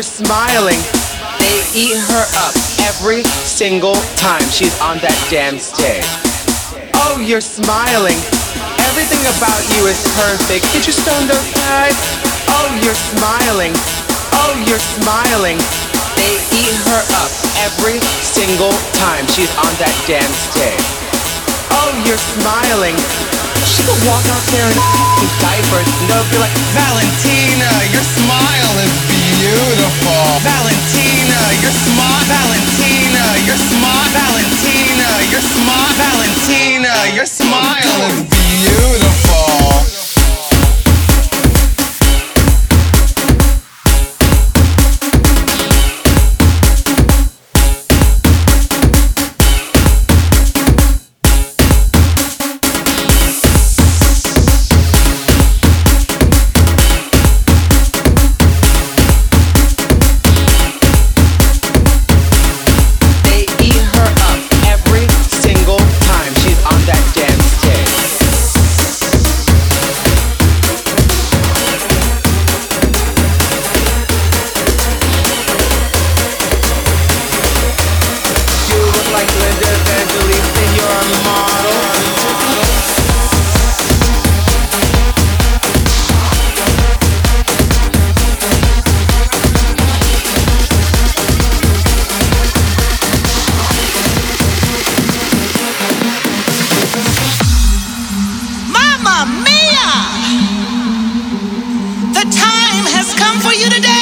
You're smiling. They eat her up every single time she's on that damn stage. Oh, you're smiling. Everything about you is perfect. Did you stone those ties? Oh, you're smiling. Oh, you're smiling. They eat her up every single time she's on that damn stage. Oh, you're smiling. She could walk out there in diapers and they'll be like, Valentina, your smile is beautiful. Valentina, your smile. Valentina, your smile. Valentina, your smile. Valentina, your smile is beautiful. I